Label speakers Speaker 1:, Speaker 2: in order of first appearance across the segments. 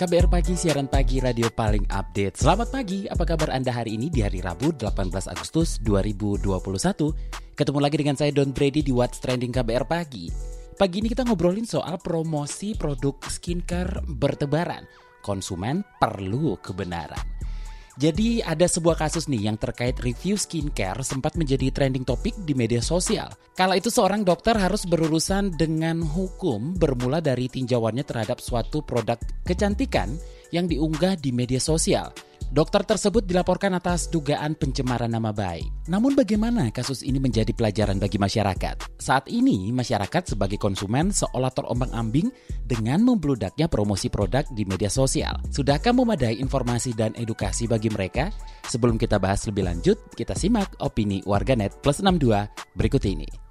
Speaker 1: KBR Pagi, siaran pagi radio paling update. Selamat pagi, apa kabar Anda hari ini di hari Rabu 18 Agustus 2021? Ketemu lagi dengan saya Don Brady di What's Trending KBR Pagi. Pagi ini kita ngobrolin soal promosi produk skincare bertebaran. Konsumen perlu kebenaran. Jadi ada sebuah kasus nih yang terkait review skincare sempat menjadi trending topik di media sosial. Kala itu seorang dokter harus berurusan dengan hukum bermula dari tinjauannya terhadap suatu produk kecantikan yang diunggah di media sosial. Dokter tersebut dilaporkan atas dugaan pencemaran nama baik. Namun bagaimana kasus ini menjadi pelajaran bagi masyarakat? Saat ini masyarakat sebagai konsumen seolah terombang-ambing dengan membludaknya promosi produk di media sosial. Sudahkah memadai informasi dan edukasi bagi mereka? Sebelum kita bahas lebih lanjut, kita simak opini warganet plus 62 berikut ini.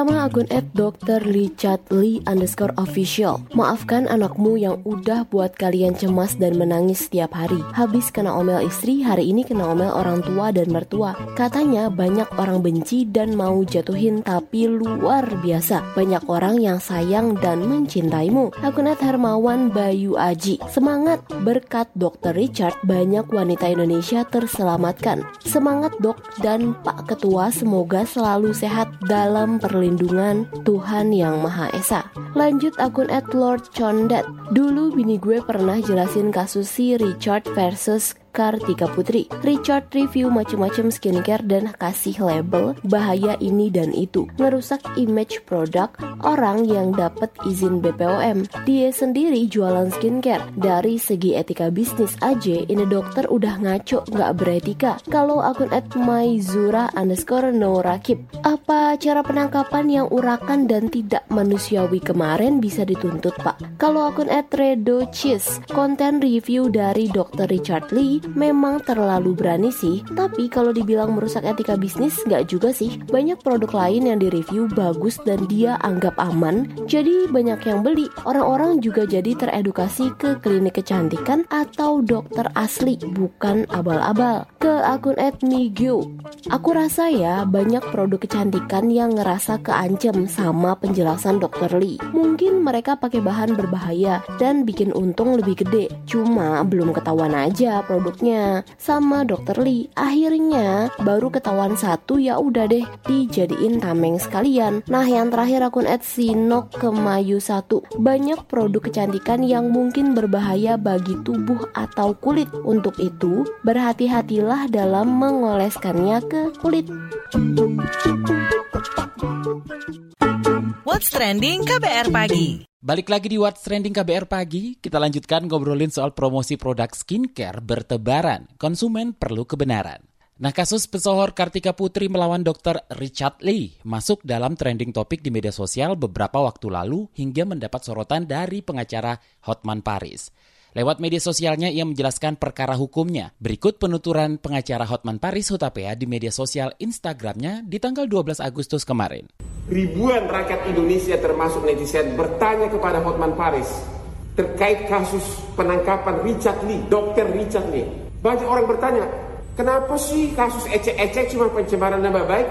Speaker 2: Pertama akun at Dr. Richard Lee underscore official. Maafkan anakmu yang udah buat kalian cemas dan menangis setiap hari. Habis kena omel istri, hari ini kena omel orang tua dan mertua. Katanya banyak orang benci dan mau jatuhin tapi luar biasa. Banyak orang yang sayang dan mencintaimu. Akun at Hermawan Bayu Aji. Semangat berkat Dr. Richard banyak wanita Indonesia terselamatkan. Semangat dok dan Pak Ketua semoga selalu sehat dalam perlindungan Tuhan Yang Maha Esa. Lanjut akun at Lord Condet. Dulu bini gue pernah jelasin kasus si Richard versus Kartika Putri. Richard review macam-macam skincare dan kasih label bahaya ini dan itu. Ngerusak image produk orang yang dapat izin BPOM. Dia sendiri jualan skincare. Dari segi etika bisnis aja, ini dokter udah ngaco nggak beretika. Kalau akun at myzura underscore no rakib. Apa cara penangkapan yang urakan dan tidak manusiawi kemarin bisa dituntut pak? Kalau akun at redo cheese, konten review dari Dr. Richard Lee memang terlalu berani sih, tapi kalau dibilang merusak etika bisnis nggak juga sih. Banyak produk lain yang direview bagus dan dia anggap aman, jadi banyak yang beli. Orang-orang juga jadi teredukasi ke klinik kecantikan atau dokter asli, bukan abal-abal. Ke akun @migyo. Aku rasa ya banyak produk kecantikan yang ngerasa keancem sama penjelasan dokter Lee. Mungkin mereka pakai bahan berbahaya dan bikin untung lebih gede. Cuma belum ketahuan aja produknya. Sama dokter Lee, akhirnya baru ketahuan satu ya udah deh dijadiin tameng sekalian. Nah yang terakhir akun Sinok Kemayu 1 Banyak produk kecantikan yang mungkin berbahaya bagi tubuh atau kulit. Untuk itu, berhati-hatilah dalam mengoleskannya ke kulit.
Speaker 3: What's Trending KBR Pagi.
Speaker 1: Balik lagi di What's Trending KBR Pagi, kita lanjutkan ngobrolin soal promosi produk skincare bertebaran. Konsumen perlu kebenaran. Nah, kasus pesohor Kartika Putri melawan Dr. Richard Lee masuk dalam trending topik di media sosial beberapa waktu lalu hingga mendapat sorotan dari pengacara Hotman Paris. Lewat media sosialnya ia menjelaskan perkara hukumnya. Berikut penuturan pengacara Hotman Paris Hutapea di media sosial Instagramnya di tanggal 12 Agustus kemarin.
Speaker 4: Ribuan rakyat Indonesia termasuk netizen bertanya kepada Hotman Paris terkait kasus penangkapan Richard Lee, Dr. Richard Lee. Banyak orang bertanya, kenapa sih kasus ecek-ecek cuma pencemaran nama baik?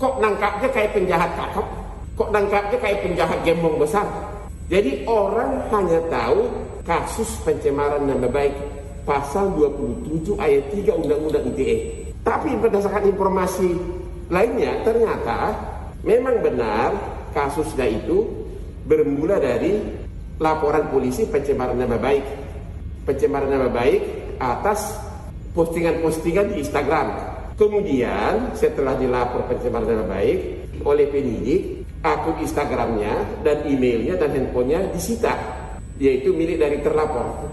Speaker 4: Kok nangkapnya kayak penjahat kakap? Kok nangkapnya kayak penjahat gembong besar? Jadi orang hanya tahu kasus pencemaran nama baik pasal 27 ayat 3 Undang-Undang ITE. Tapi berdasarkan informasi lainnya ternyata memang benar kasusnya itu bermula dari laporan polisi pencemaran nama baik. Pencemaran nama baik atas postingan-postingan di Instagram. Kemudian setelah dilapor pencemaran nama baik oleh penyidik, akun Instagramnya dan emailnya dan handphonenya disita, yaitu milik dari terlapor.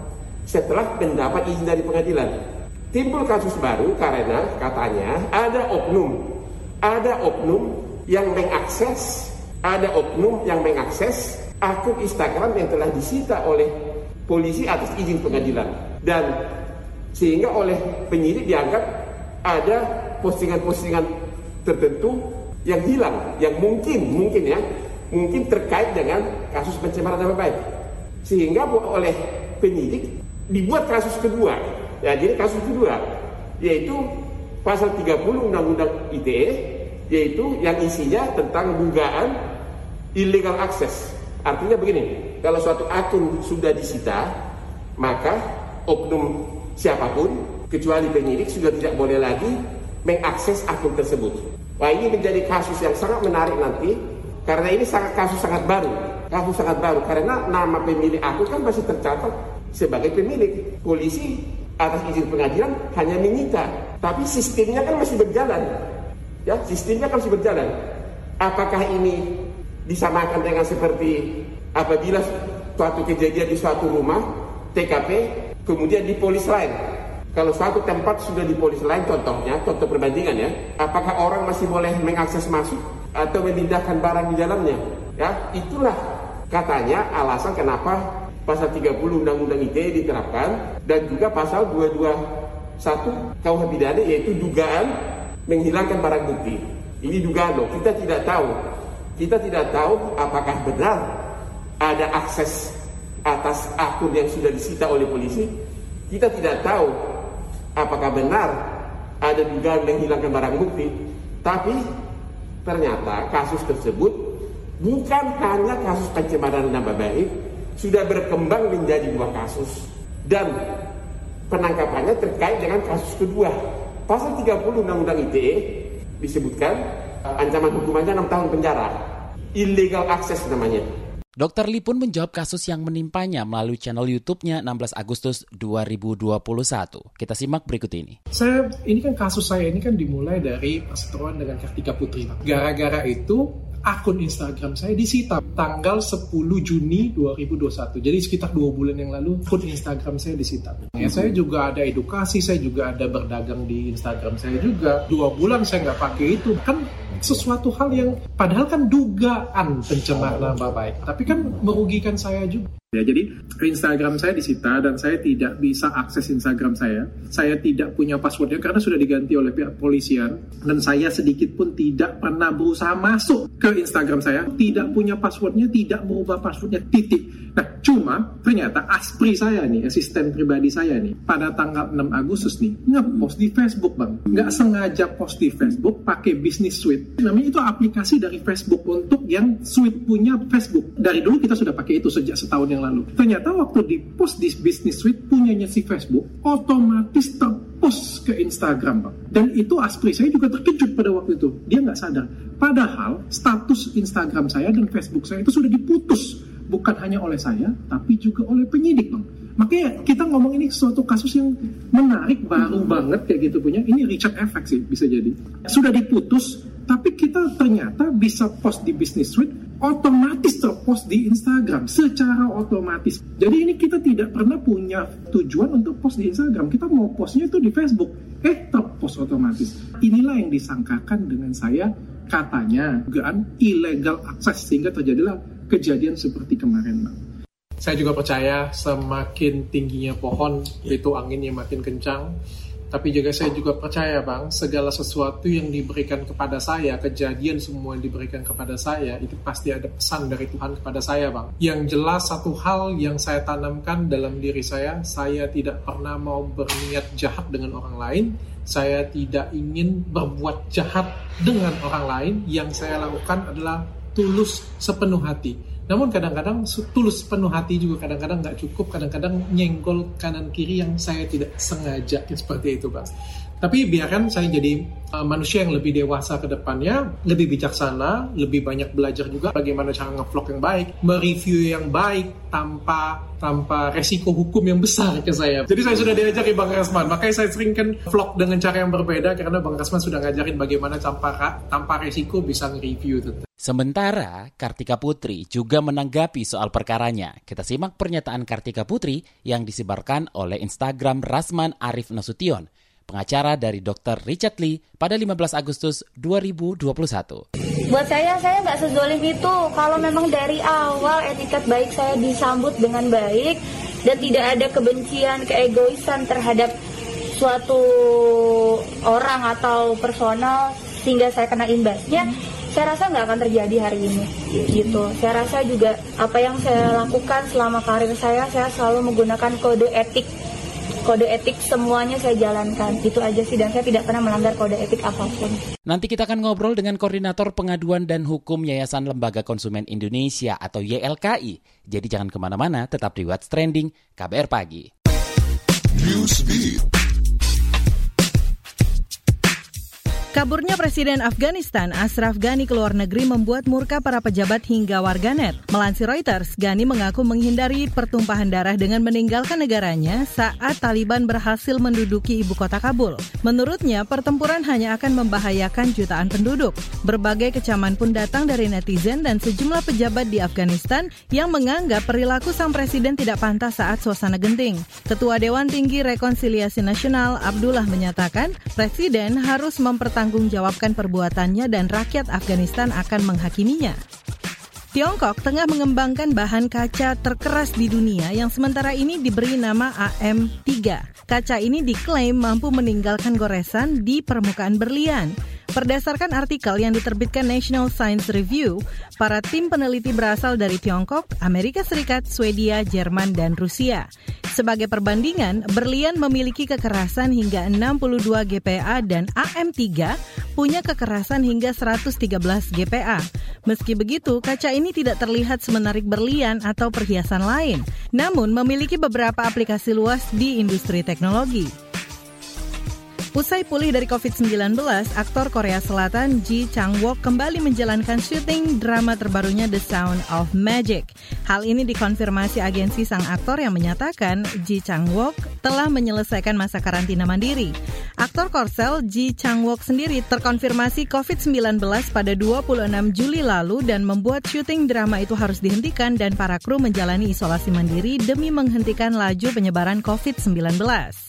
Speaker 4: Setelah mendapat izin dari pengadilan, timbul kasus baru karena katanya ada oknum, ada oknum yang mengakses, ada oknum yang mengakses akun Instagram yang telah disita oleh polisi atas izin pengadilan. Dan sehingga oleh penyidik dianggap ada postingan-postingan tertentu yang hilang yang mungkin mungkin ya mungkin terkait dengan kasus pencemaran nama baik sehingga oleh penyidik dibuat kasus kedua. Ya jadi kasus kedua yaitu pasal 30 undang-undang ITE yaitu yang isinya tentang dugaan illegal access. Artinya begini kalau suatu akun sudah disita maka oknum siapa pun kecuali penyidik sudah tidak boleh lagi mengakses akun tersebut. Wah ini menjadi kasus yang sangat menarik nanti karena ini sangat kasus sangat baru, kasus sangat baru karena nama pemilik akun kan masih tercatat sebagai pemilik. Polisi atas izin pengadilan hanya menyita, tapi sistemnya kan masih berjalan. Ya, sistemnya kan masih berjalan. Apakah ini disamakan dengan seperti apabila suatu kejadian di suatu rumah TKP kemudian di polis lain kalau suatu tempat sudah di polis lain contohnya, contoh perbandingan ya, apakah orang masih boleh mengakses masuk atau memindahkan barang di dalamnya? Ya, itulah katanya alasan kenapa pasal 30 Undang-Undang ITE diterapkan dan juga pasal 221 KUH pidana yaitu dugaan menghilangkan barang bukti. Ini dugaan loh, kita tidak tahu. Kita tidak tahu apakah benar ada akses atas akun yang sudah disita oleh polisi. Kita tidak tahu apakah benar ada dugaan menghilangkan barang bukti, tapi ternyata kasus tersebut bukan hanya kasus pencemaran nama baik, sudah berkembang menjadi dua kasus dan penangkapannya terkait dengan kasus kedua. Pasal 30 Undang-Undang ITE disebutkan ancaman hukumannya 6 tahun penjara. Illegal access namanya.
Speaker 1: Dr. Lee pun menjawab kasus yang menimpanya melalui channel YouTube-nya 16 Agustus 2021. Kita simak berikut ini.
Speaker 5: Saya ini kan kasus saya ini kan dimulai dari perseteruan dengan Kartika Putri. Gara-gara itu akun Instagram saya disita tanggal 10 Juni 2021. Jadi sekitar dua bulan yang lalu akun Instagram saya disita. Ya, saya juga ada edukasi, saya juga ada berdagang di Instagram saya juga. Dua bulan saya nggak pakai itu. Kan sesuatu hal yang padahal kan dugaan pencemaran nama baik, tapi kan merugikan saya juga. Ya, jadi Instagram saya disita dan saya tidak bisa akses Instagram saya. Saya tidak punya passwordnya karena sudah diganti oleh pihak polisian dan saya sedikit pun tidak pernah berusaha masuk ke Instagram saya. Tidak punya passwordnya, tidak merubah passwordnya, titik. Nah, cuma ternyata aspri saya nih, asisten pribadi saya nih, pada tanggal 6 Agustus nih, ngepost di Facebook bang. Nggak sengaja post di Facebook pakai Business Suite. Namanya itu aplikasi dari Facebook untuk yang suite punya Facebook. Dari dulu kita sudah pakai itu sejak setahun yang yang lalu. Ternyata waktu di post di Business Suite punyanya si Facebook, otomatis terpost ke Instagram, Pak. Dan itu aspri saya juga terkejut pada waktu itu. Dia nggak sadar. Padahal status Instagram saya dan Facebook saya itu sudah diputus. Bukan hanya oleh saya, tapi juga oleh penyidik, Bang. Makanya kita ngomong ini suatu kasus yang menarik, baru banget kayak gitu punya. Ini Richard Effect sih bisa jadi. Sudah diputus, tapi kita ternyata bisa post di Business Suite otomatis terpost di Instagram secara otomatis. Jadi ini kita tidak pernah punya tujuan untuk post di Instagram. Kita mau postnya itu di Facebook. Eh, terpost otomatis. Inilah yang disangkakan dengan saya katanya dugaan illegal access sehingga terjadilah kejadian seperti kemarin, Bang. Saya juga percaya semakin tingginya pohon itu anginnya makin kencang. Tapi juga saya juga percaya bang, segala sesuatu yang diberikan kepada saya, kejadian semua yang diberikan kepada saya, itu pasti ada pesan dari Tuhan kepada saya bang. Yang jelas satu hal yang saya tanamkan dalam diri saya, saya tidak pernah mau berniat jahat dengan orang lain, saya tidak ingin berbuat jahat dengan orang lain, yang saya lakukan adalah tulus sepenuh hati namun kadang-kadang tulus penuh hati juga kadang-kadang nggak cukup, kadang-kadang nyenggol kanan kiri yang saya tidak sengaja seperti itu, Bang. Tapi biarkan saya jadi uh, manusia yang lebih dewasa ke depannya, lebih bijaksana, lebih banyak belajar juga bagaimana cara ngevlog yang baik, mereview yang baik tanpa tanpa resiko hukum yang besar ke saya. Jadi saya sudah diajari Bang Rasman, makanya saya sering kan vlog dengan cara yang berbeda karena Bang Rasman sudah ngajarin bagaimana tanpa tanpa resiko bisa nge-review itu.
Speaker 1: Sementara Kartika Putri juga menanggapi soal perkaranya. Kita simak pernyataan Kartika Putri yang disebarkan oleh Instagram Rasman Arif Nasution pengacara dari Dr. Richard Lee pada 15 Agustus 2021.
Speaker 6: buat saya saya nggak sezolim itu kalau memang dari awal etiket baik saya disambut dengan baik dan tidak ada kebencian keegoisan terhadap suatu orang atau personal sehingga saya kena imbasnya saya rasa nggak akan terjadi hari ini gitu saya rasa juga apa yang saya lakukan selama karir saya saya selalu menggunakan kode etik kode etik semuanya saya jalankan. Itu aja sih dan saya tidak pernah melanggar kode etik apa pun.
Speaker 1: Nanti kita akan ngobrol dengan Koordinator Pengaduan dan Hukum Yayasan Lembaga Konsumen Indonesia atau YLKI. Jadi jangan ke mana-mana, tetap di What's Trending, KBR Pagi. Newsbeat.
Speaker 3: Kaburnya Presiden Afghanistan Ashraf Ghani ke luar negeri membuat murka para pejabat hingga warganet. Melansir Reuters, Ghani mengaku menghindari pertumpahan darah dengan meninggalkan negaranya saat Taliban berhasil menduduki ibu kota Kabul. Menurutnya, pertempuran hanya akan membahayakan jutaan penduduk. Berbagai kecaman pun datang dari netizen dan sejumlah pejabat di Afghanistan yang menganggap perilaku sang presiden tidak pantas saat suasana genting. Ketua Dewan Tinggi Rekonsiliasi Nasional Abdullah menyatakan, presiden harus mempertanggungjawabkan mempertanggungjawabkan perbuatannya dan rakyat Afghanistan akan menghakiminya. Tiongkok tengah mengembangkan bahan kaca terkeras di dunia yang sementara ini diberi nama AM3. Kaca ini diklaim mampu meninggalkan goresan di permukaan berlian. Berdasarkan artikel yang diterbitkan National Science Review, para tim peneliti berasal dari Tiongkok, Amerika Serikat, Swedia, Jerman, dan Rusia. Sebagai perbandingan, berlian memiliki kekerasan hingga 62 GPa dan AM3 punya kekerasan hingga 113 GPa. Meski begitu, kaca ini tidak terlihat semenarik berlian atau perhiasan lain, namun memiliki beberapa aplikasi luas di industri teknologi. Usai pulih dari COVID-19, aktor Korea Selatan Ji Chang-wook kembali menjalankan syuting drama terbarunya The Sound of Magic. Hal ini dikonfirmasi agensi sang aktor yang menyatakan Ji Chang-wook telah menyelesaikan masa karantina mandiri. Aktor Korsel Ji Chang-wook sendiri terkonfirmasi COVID-19 pada 26 Juli lalu dan membuat syuting drama itu harus dihentikan dan para kru menjalani isolasi mandiri demi menghentikan laju penyebaran COVID-19.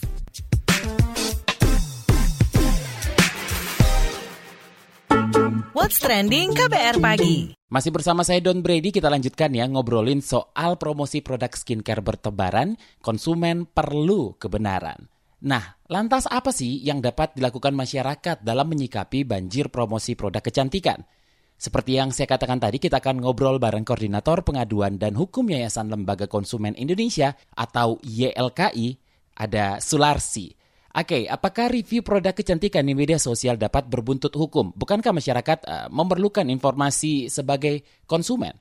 Speaker 3: What's Trending KBR Pagi.
Speaker 1: Masih bersama saya Don Brady, kita lanjutkan ya ngobrolin soal promosi produk skincare bertebaran, konsumen perlu kebenaran. Nah, lantas apa sih yang dapat dilakukan masyarakat dalam menyikapi banjir promosi produk kecantikan? Seperti yang saya katakan tadi, kita akan ngobrol bareng Koordinator Pengaduan dan Hukum Yayasan Lembaga Konsumen Indonesia atau YLKI, ada Sularsi. Oke, okay, apakah review produk kecantikan di media sosial dapat berbuntut hukum? Bukankah masyarakat uh, memerlukan informasi sebagai konsumen?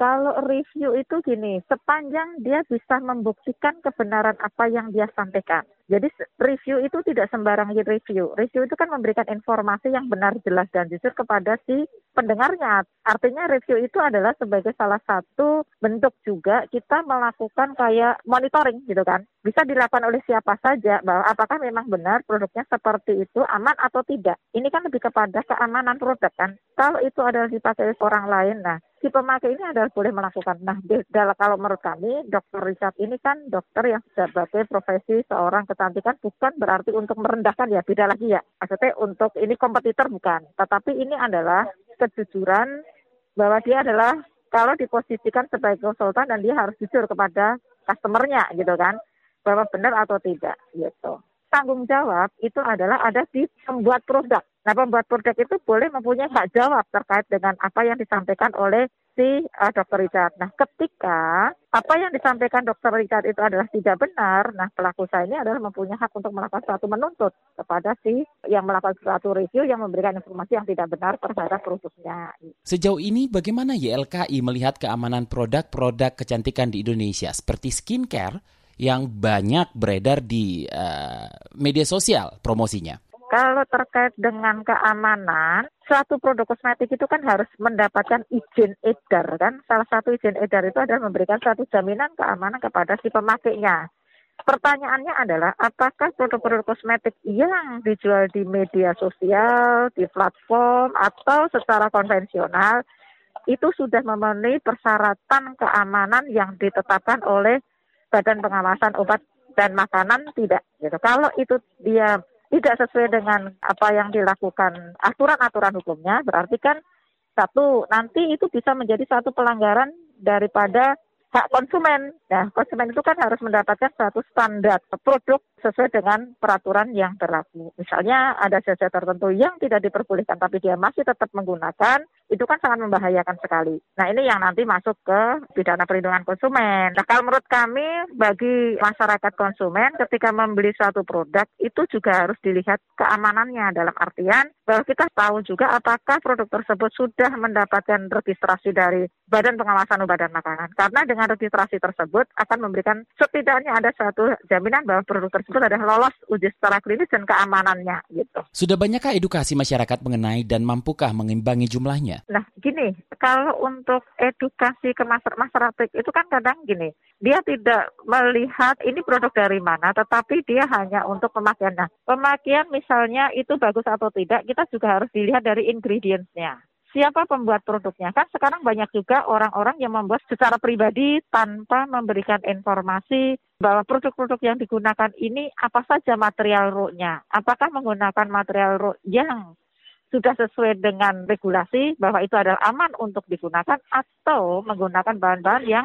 Speaker 7: Kalau review itu gini, sepanjang dia bisa membuktikan kebenaran apa yang dia sampaikan. Jadi review itu tidak sembarang review. Review itu kan memberikan informasi yang benar, jelas, dan jujur kepada si pendengarnya. Artinya review itu adalah sebagai salah satu bentuk juga kita melakukan kayak monitoring gitu kan. Bisa dilakukan oleh siapa saja bahwa apakah memang benar produknya seperti itu aman atau tidak. Ini kan lebih kepada keamanan produk kan. Kalau itu adalah dipakai orang lain, nah si pemakai ini adalah boleh melakukan. Nah, kalau menurut kami, dokter Richard ini kan dokter yang sebagai profesi seorang kecantikan bukan berarti untuk merendahkan ya, beda lagi ya. Maksudnya untuk ini kompetitor bukan, tetapi ini adalah kejujuran bahwa dia adalah kalau diposisikan sebagai konsultan dan dia harus jujur kepada customernya gitu kan bahwa benar atau tidak gitu. Tanggung jawab itu adalah ada di pembuat produk. Nah, pembuat produk itu boleh mempunyai hak jawab terkait dengan apa yang disampaikan oleh si uh, Dr. Richard. Nah, ketika apa yang disampaikan Dr. Richard itu adalah tidak benar, nah pelaku usaha ini adalah mempunyai hak untuk melakukan suatu menuntut kepada si yang melakukan suatu review yang memberikan informasi yang tidak benar terhadap produknya.
Speaker 1: Sejauh ini bagaimana YLKI melihat keamanan produk-produk kecantikan di Indonesia seperti skincare yang banyak beredar di uh, media sosial promosinya?
Speaker 7: Kalau terkait dengan keamanan, suatu produk kosmetik itu kan harus mendapatkan izin edar kan. Salah satu izin edar itu adalah memberikan suatu jaminan keamanan kepada si pemakainya. Pertanyaannya adalah apakah produk-produk kosmetik yang dijual di media sosial, di platform atau secara konvensional itu sudah memenuhi persyaratan keamanan yang ditetapkan oleh Badan Pengawasan Obat dan Makanan tidak gitu. Kalau itu dia tidak sesuai dengan apa yang dilakukan aturan-aturan hukumnya, berarti kan Satu, nanti itu bisa menjadi satu pelanggaran daripada hak konsumen. Nah, konsumen itu kan harus mendapatkan satu standar produk sesuai dengan peraturan yang berlaku. Misalnya ada zat tertentu yang tidak diperbolehkan tapi dia masih tetap menggunakan, itu kan sangat membahayakan sekali. Nah, ini yang nanti masuk ke pidana perlindungan konsumen. Nah, kalau menurut kami bagi masyarakat konsumen ketika membeli suatu produk itu juga harus dilihat keamanannya dalam artian bahwa kita tahu juga apakah produk tersebut sudah mendapatkan registrasi dari Badan Pengawasan Obat dan Makanan. Karena dengan registrasi tersebut akan memberikan setidaknya ada suatu jaminan bahwa produk tersebut adalah lolos uji secara klinis dan keamanannya gitu.
Speaker 1: Sudah banyakkah edukasi masyarakat mengenai dan mampukah mengimbangi jumlahnya?
Speaker 7: Nah, gini, kalau untuk edukasi ke masyarakat itu kan kadang gini, dia tidak melihat ini produk dari mana, tetapi dia hanya untuk pemakaian. Nah, pemakaian misalnya itu bagus atau tidak, kita juga harus dilihat dari ingredients-nya siapa pembuat produknya. Kan sekarang banyak juga orang-orang yang membuat secara pribadi tanpa memberikan informasi bahwa produk-produk yang digunakan ini apa saja material raw-nya. Apakah menggunakan material raw yang sudah sesuai dengan regulasi bahwa itu adalah aman untuk digunakan atau menggunakan bahan-bahan yang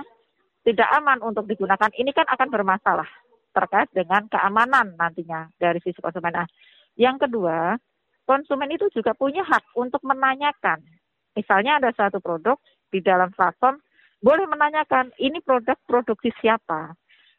Speaker 7: tidak aman untuk digunakan. Ini kan akan bermasalah terkait dengan keamanan nantinya dari sisi konsumen. Nah, yang kedua, konsumen itu juga punya hak untuk menanyakan Misalnya ada satu produk di dalam platform, boleh menanyakan ini produk produksi siapa.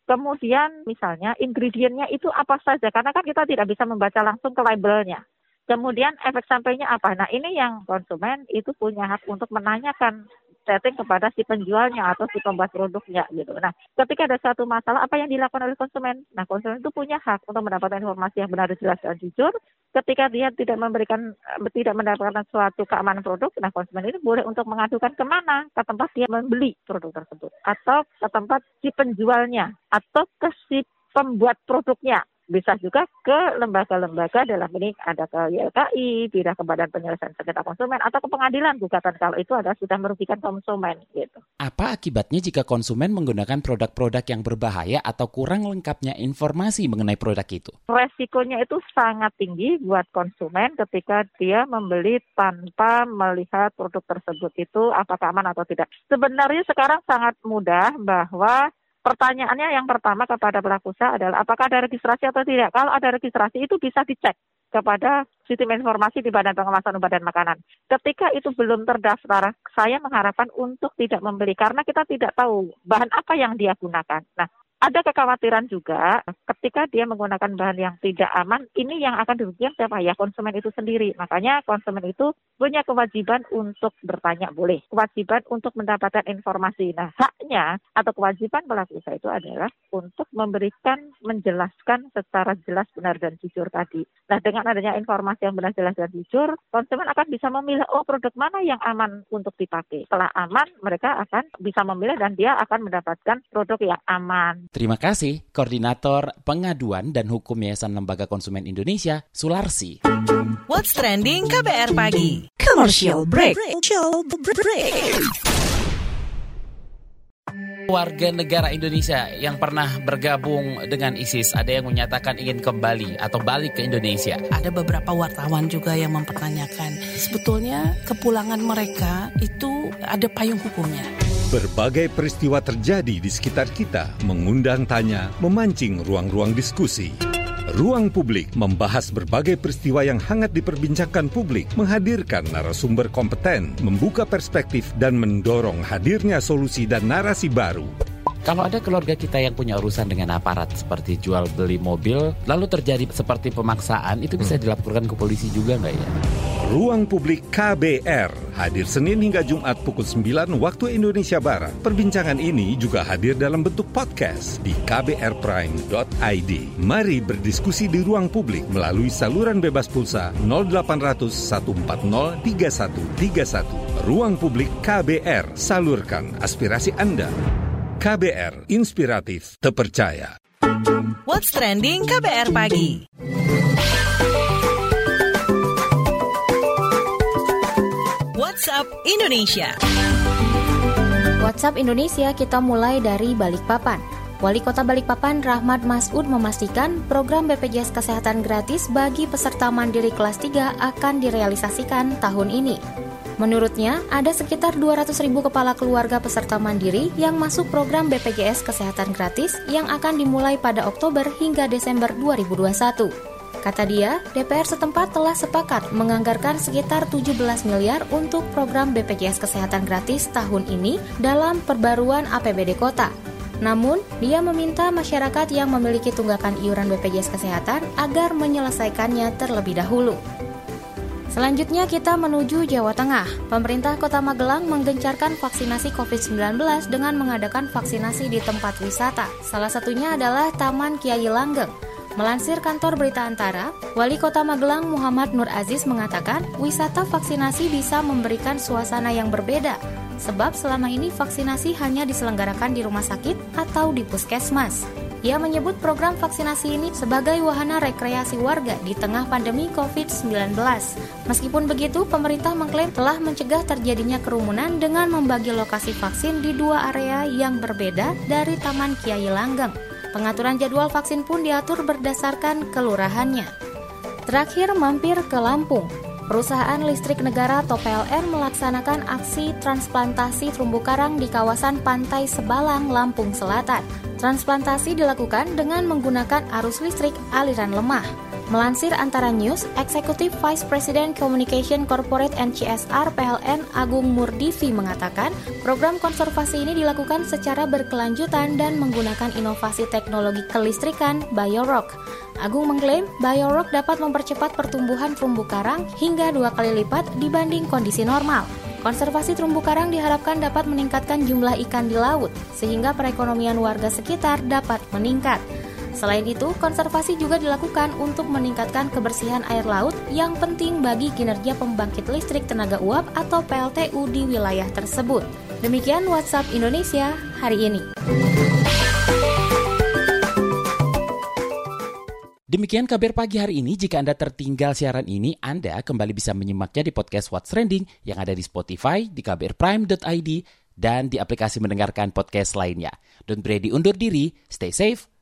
Speaker 7: Kemudian misalnya ingredientnya itu apa saja, karena kan kita tidak bisa membaca langsung ke labelnya. Kemudian efek sampainya apa? Nah ini yang konsumen itu punya hak untuk menanyakan setting kepada si penjualnya atau si pembuat produknya gitu. Nah, ketika ada satu masalah, apa yang dilakukan oleh konsumen? Nah, konsumen itu punya hak untuk mendapatkan informasi yang benar, jelas dan jujur. Ketika dia tidak memberikan, eh, tidak mendapatkan suatu keamanan produk, nah konsumen itu boleh untuk mengadukan ke mana? Ke tempat dia membeli produk tersebut, atau ke tempat si penjualnya, atau ke si pembuat produknya bisa juga ke lembaga-lembaga dalam ini ada ke YLKI, tidak ke Badan Penyelesaian Sengketa Konsumen atau ke pengadilan gugatan kalau itu adalah sudah merugikan konsumen gitu.
Speaker 1: Apa akibatnya jika konsumen menggunakan produk-produk yang berbahaya atau kurang lengkapnya informasi mengenai produk itu?
Speaker 7: Resikonya itu sangat tinggi buat konsumen ketika dia membeli tanpa melihat produk tersebut itu apakah aman atau tidak. Sebenarnya sekarang sangat mudah bahwa Pertanyaannya yang pertama kepada pelaku usaha adalah apakah ada registrasi atau tidak. Kalau ada registrasi itu bisa dicek kepada sistem informasi di Badan Pengawasan Obat dan Makanan. Ketika itu belum terdaftar, saya mengharapkan untuk tidak membeli karena kita tidak tahu bahan apa yang dia gunakan. Nah, ada kekhawatiran juga ketika dia menggunakan bahan yang tidak aman, ini yang akan dirugikan siapa? Ya konsumen itu sendiri. Makanya konsumen itu punya kewajiban untuk bertanya boleh, kewajiban untuk mendapatkan informasi. Nah, haknya atau kewajiban pelaku usaha itu adalah untuk memberikan, menjelaskan secara jelas, benar dan jujur tadi. Nah, dengan adanya informasi yang benar, jelas dan jujur, konsumen akan bisa memilih oh produk mana yang aman untuk dipakai. Setelah aman, mereka akan bisa memilih dan dia akan mendapatkan produk yang aman.
Speaker 1: Terima kasih, Koordinator Pengaduan dan Hukum Yayasan Lembaga Konsumen Indonesia, Sularsi.
Speaker 3: What's Trending KBR Pagi
Speaker 8: Commercial break. Commercial break.
Speaker 1: Warga negara Indonesia yang pernah bergabung dengan ISIS ada yang menyatakan ingin kembali atau balik ke Indonesia.
Speaker 8: Ada beberapa wartawan juga yang mempertanyakan sebetulnya kepulangan mereka itu ada payung hukumnya.
Speaker 9: Berbagai peristiwa terjadi di sekitar kita, mengundang tanya, memancing ruang-ruang diskusi. Ruang Publik membahas berbagai peristiwa yang hangat diperbincangkan publik, menghadirkan narasumber kompeten, membuka perspektif, dan mendorong hadirnya solusi dan narasi baru.
Speaker 1: Kalau ada keluarga kita yang punya urusan dengan aparat seperti jual beli mobil, lalu terjadi seperti pemaksaan, itu bisa hmm. dilaporkan ke polisi juga nggak ya?
Speaker 9: Ruang Publik KBR hadir Senin hingga Jumat pukul 9 waktu Indonesia Barat. Perbincangan ini juga hadir dalam bentuk podcast di kbrprime.id. Mari berdiskusi di ruang publik melalui saluran bebas pulsa 0800 140 3131. Ruang Publik KBR, salurkan aspirasi Anda. KBR Inspiratif Terpercaya.
Speaker 3: What's Trending KBR Pagi. WhatsApp Indonesia.
Speaker 10: WhatsApp Indonesia kita mulai dari Balikpapan. Wali Kota Balikpapan Rahmat Masud memastikan program BPJS Kesehatan gratis bagi peserta mandiri kelas 3 akan direalisasikan tahun ini. Menurutnya, ada sekitar 200 ribu kepala keluarga peserta mandiri yang masuk program BPJS Kesehatan Gratis yang akan dimulai pada Oktober hingga Desember 2021. Kata dia, DPR setempat telah sepakat menganggarkan sekitar 17 miliar untuk program BPJS Kesehatan Gratis tahun ini dalam perbaruan APBD kota. Namun, dia meminta masyarakat yang memiliki tunggakan iuran BPJS Kesehatan agar menyelesaikannya terlebih dahulu. Selanjutnya kita menuju Jawa Tengah. Pemerintah Kota Magelang menggencarkan vaksinasi COVID-19 dengan mengadakan vaksinasi di tempat wisata. Salah satunya adalah Taman Kiai Langgeng. Melansir kantor berita antara, Wali Kota Magelang Muhammad Nur Aziz mengatakan wisata vaksinasi bisa memberikan suasana yang berbeda sebab selama ini vaksinasi hanya diselenggarakan di rumah sakit atau di puskesmas. Ia menyebut program vaksinasi ini sebagai wahana rekreasi warga di tengah pandemi COVID-19. Meskipun begitu, pemerintah mengklaim telah mencegah terjadinya kerumunan dengan membagi lokasi vaksin di dua area yang berbeda dari Taman Kiai Langgeng. Pengaturan jadwal vaksin pun diatur berdasarkan kelurahannya. Terakhir mampir ke Lampung. Perusahaan listrik negara atau PLN melaksanakan aksi transplantasi terumbu karang di kawasan Pantai Sebalang, Lampung Selatan. Transplantasi dilakukan dengan menggunakan arus listrik aliran lemah. Melansir Antara News, Executive Vice President Communication Corporate and CSR PLN Agung Murdivi mengatakan, program konservasi ini dilakukan secara berkelanjutan dan menggunakan inovasi teknologi kelistrikan Biorock. Agung mengklaim Biorock dapat mempercepat pertumbuhan terumbu karang hingga dua kali lipat dibanding kondisi normal. Konservasi terumbu karang diharapkan dapat meningkatkan jumlah ikan di laut, sehingga perekonomian warga sekitar dapat meningkat. Selain itu, konservasi juga dilakukan untuk meningkatkan kebersihan air laut yang penting bagi kinerja pembangkit listrik tenaga uap atau PLTU di wilayah tersebut. Demikian WhatsApp Indonesia hari ini.
Speaker 1: Demikian kabar pagi hari ini. Jika Anda tertinggal siaran ini, Anda kembali bisa menyimaknya di podcast What's Trending yang ada di Spotify, di kbrprime.id, dan di aplikasi mendengarkan podcast lainnya. Don't ready undur diri, stay safe,